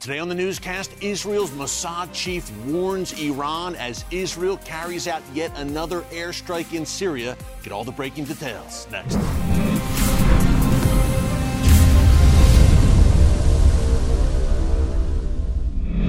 Today on the newscast, Israel's Mossad chief warns Iran as Israel carries out yet another airstrike in Syria. Get all the breaking details next.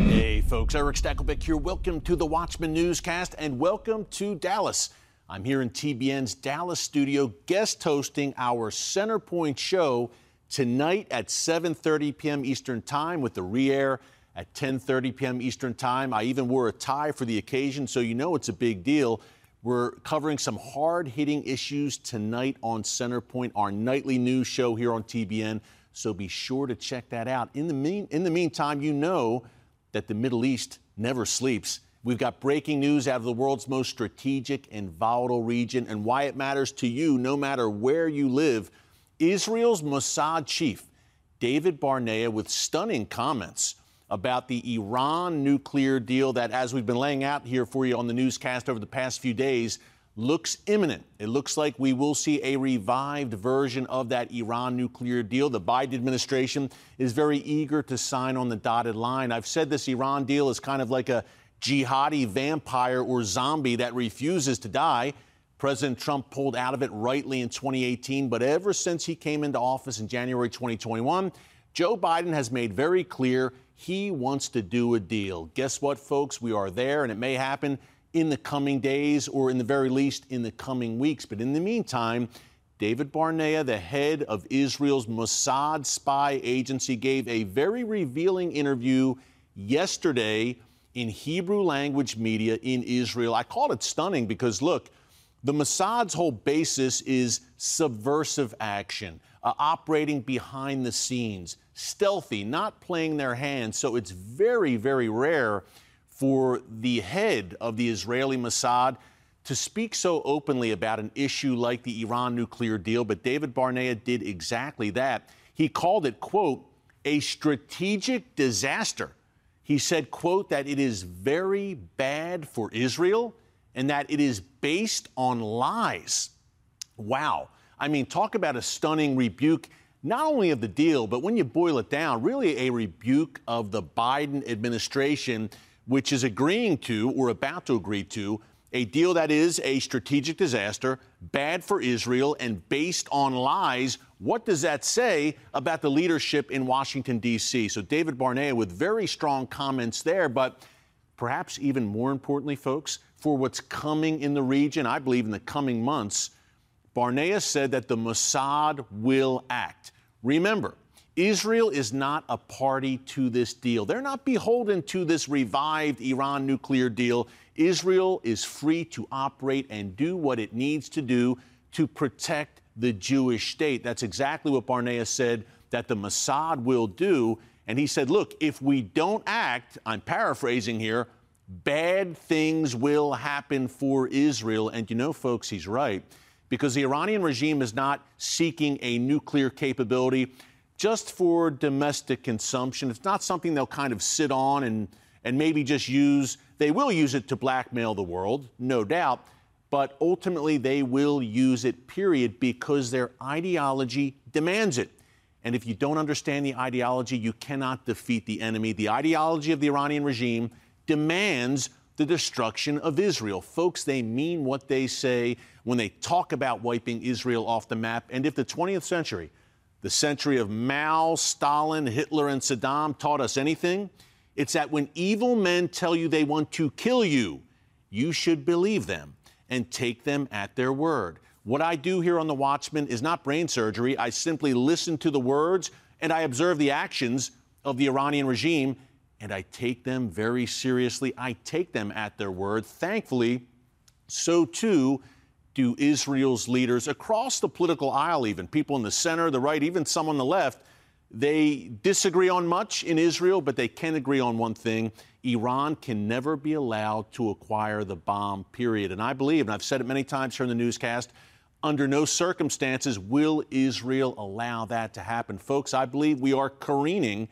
Hey, folks, Erick Stakelbeck here. Welcome to the Watchman Newscast and welcome to Dallas. I'm here in TBN's Dallas studio, guest hosting our Centerpoint show tonight at 7:30 p.m. Eastern Time with the re-air at 10:30 p.m. Eastern Time. I even wore a tie for the occasion, so you know it's a big deal. We're covering some hard-hitting issues tonight on Centerpoint, our nightly news show here on TBN. So be sure to check that out. In the mean, in the meantime, you know that the Middle East never sleeps. We've got breaking news out of the world's most strategic and volatile region and why it matters to you no matter where you live. Israel's Mossad chief, David Barnea, with stunning comments about the Iran nuclear deal that, as we've been laying out here for you on the newscast over the past few days, looks imminent. It looks like we will see a revived version of that Iran nuclear deal. The Biden administration is very eager to sign on the dotted line. I've said this Iran deal is kind of like a jihadi vampire or zombie that refuses to die. President Trump pulled out of it rightly in 2018, but ever since he came into office in January 2021, Joe Biden has made very clear he wants to do a deal. Guess what, folks? We are there, and it may happen in the coming days or, in the very least, in the coming weeks. But in the meantime, David Barnea, the head of Israel's Mossad spy agency, gave a very revealing interview yesterday in Hebrew language media in Israel. I called it stunning because, look, the Mossad's whole basis is subversive action, uh, operating behind the scenes, stealthy, not playing their hand. So it's very, very rare for the head of the Israeli Mossad to speak so openly about an issue like the Iran nuclear deal. But David Barnea did exactly that. He called it, quote, a strategic disaster. He said, quote, that it is very bad for Israel and that it is based on lies. Wow. I mean, talk about a stunning rebuke, not only of the deal, but when you boil it down, really a rebuke of the Biden administration, which is agreeing to or about to agree to a deal that is a strategic disaster, bad for Israel, and based on lies. What does that say about the leadership in Washington, D.C.? So, David Barnea with very strong comments there, but perhaps even more importantly, folks, for what's coming in the region, I believe in the coming months, Barnea said that the Mossad will act. Remember, Israel is not a party to this deal. They're not beholden to this revived Iran nuclear deal. Israel is free to operate and do what it needs to do to protect the Jewish state. That's exactly what Barnea said that the Mossad will do. And he said, look, if we don't act, I'm paraphrasing here, bad things will happen for Israel. And you know, folks, he's right, because the Iranian regime is not seeking a nuclear capability just for domestic consumption. It's not something they'll kind of sit on and, and maybe just use. They will use it to blackmail the world, no doubt, but ultimately they will use it, period, because their ideology demands it. And if you don't understand the ideology, you cannot defeat the enemy. The ideology of the Iranian regime demands the destruction of Israel. Folks, they mean what they say when they talk about wiping Israel off the map. And if the 20th century, the century of Mao, Stalin, Hitler, and Saddam, taught us anything, it's that when evil men tell you they want to kill you, you should believe them and take them at their word. What I do here on The Watchman is not brain surgery. I simply listen to the words and I observe the actions of the Iranian regime and I take them very seriously. I take them at their word. Thankfully, so too do Israel's leaders across the political aisle, even people in the center, the right, even some on the left. They disagree on much in Israel, but they can agree on one thing Iran can never be allowed to acquire the bomb, period. And I believe, and I've said it many times here in the newscast, under no circumstances will Israel allow that to happen. Folks, I believe we are careening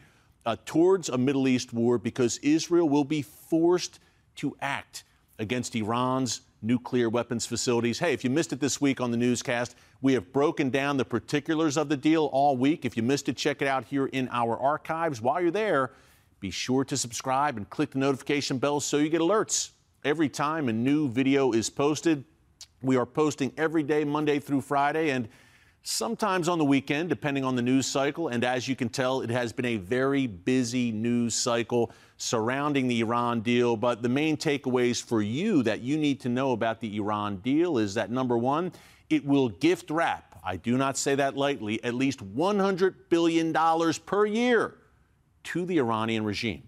uh, towards a Middle East war because Israel will be forced to act against Iran's nuclear weapons facilities. Hey, if you missed it this week on the newscast, we have broken down the particulars of the deal all week. If you missed it, check it out here in our archives. While you're there, Be sure to subscribe and click the notification bell so you get alerts every time a new video is posted. We are posting every day, Monday through Friday, and sometimes on the weekend, depending on the news cycle. And as you can tell, it has been a very busy news cycle surrounding the Iran deal. But the main takeaways for you that you need to know about the Iran deal is that number one, it will gift wrap, I do not say that lightly, at least $100 billion per year to the Iranian regime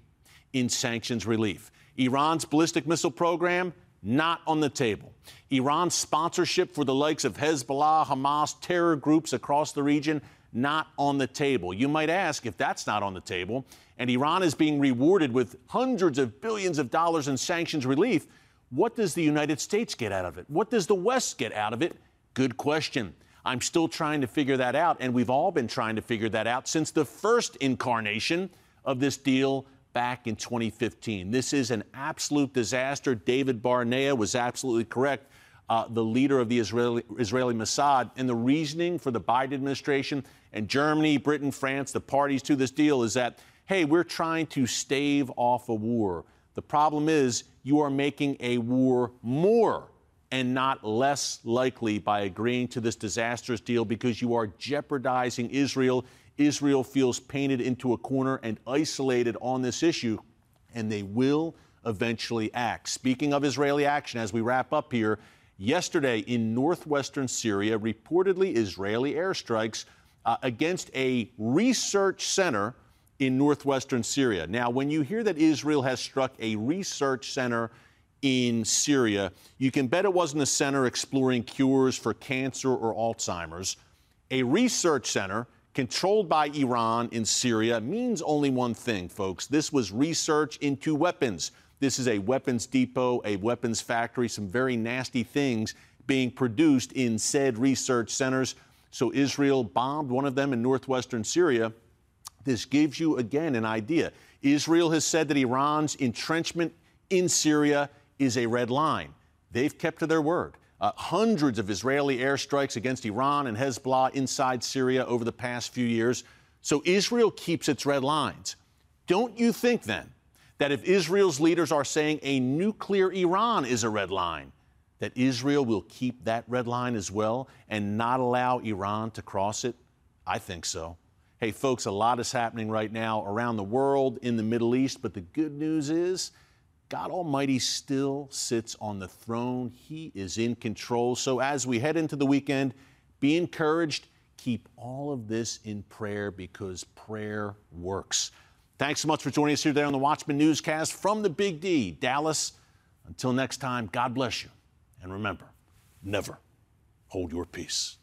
in sanctions relief. Iran's ballistic missile program, not on the table. Iran's sponsorship for the likes of Hezbollah, Hamas, terror groups across the region, not on the table. You might ask if that's not on the table, and Iran is being rewarded with hundreds of billions of dollars in sanctions relief, what does the United States get out of it? What does the West get out of it? Good question. I'm still trying to figure that out, and we've all been trying to figure that out since the first incarnation of this deal back in 2015. This is an absolute disaster. David Barnea was absolutely correct. Uh, the leader of the Israeli, Israeli Mossad. And the reasoning for the Biden administration and Germany, Britain, France, the parties to this deal is that, hey, we're trying to stave off a war. The problem is you are making a war more and not less likely by agreeing to this disastrous deal because you are jeopardizing Israel. Israel feels painted into a corner and isolated on this issue, and they will eventually act. Speaking of Israeli action, as we wrap up here, yesterday in northwestern Syria, reportedly Israeli airstrikes uh, against a research center in northwestern Syria. Now, when you hear that Israel has struck a research center, in Syria. You can bet it wasn't a center exploring cures for cancer or Alzheimer's. A research center controlled by Iran in Syria means only one thing, folks. This was research into weapons. This is a weapons depot, a weapons factory, some very nasty things being produced in said research centers. So Israel bombed one of them in northwestern Syria. This gives you, again, an idea. Israel has said that Iran's entrenchment in Syria is a red line. They've kept to their word. Uh, hundreds of Israeli airstrikes against Iran and Hezbollah inside Syria over the past few years. So Israel keeps its red lines. Don't you think then that if Israel's leaders are saying a nuclear Iran is a red line, that Israel will keep that red line as well and not allow Iran to cross it? I think so. Hey, folks, a lot is happening right now around the world, in the Middle East, but the good news is God Almighty still sits on the throne. He is in control. So as we head into the weekend, be encouraged. Keep all of this in prayer because prayer works. Thanks so much for joining us here today on the Watchman Newscast from the Big D, Dallas. Until next time, God bless you. And remember, never hold your peace.